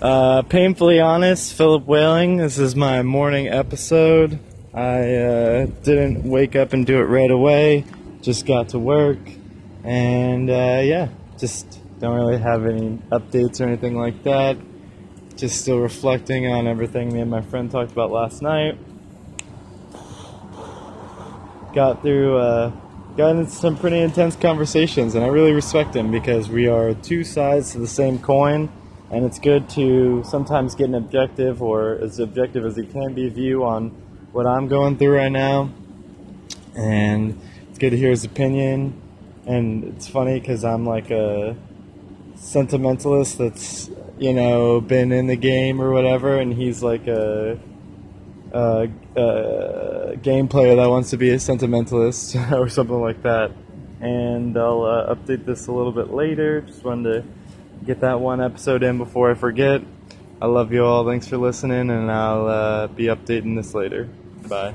Uh, painfully honest, Philip Whaling. This is my morning episode. I uh, didn't wake up and do it right away. Just got to work, and uh, yeah, just don't really have any updates or anything like that. Just still reflecting on everything me and my friend talked about last night. Got through, uh, got into some pretty intense conversations, and I really respect him because we are two sides to the same coin and it's good to sometimes get an objective or as objective as it can be view on what I'm going through right now. And it's good to hear his opinion. And it's funny because I'm like a sentimentalist that's, you know, been in the game or whatever, and he's like a, a, a game player that wants to be a sentimentalist or something like that. And I'll uh, update this a little bit later. Just wanted to get that one episode in before I forget. I love you all. Thanks for listening, and I'll uh, be updating this later. Bye.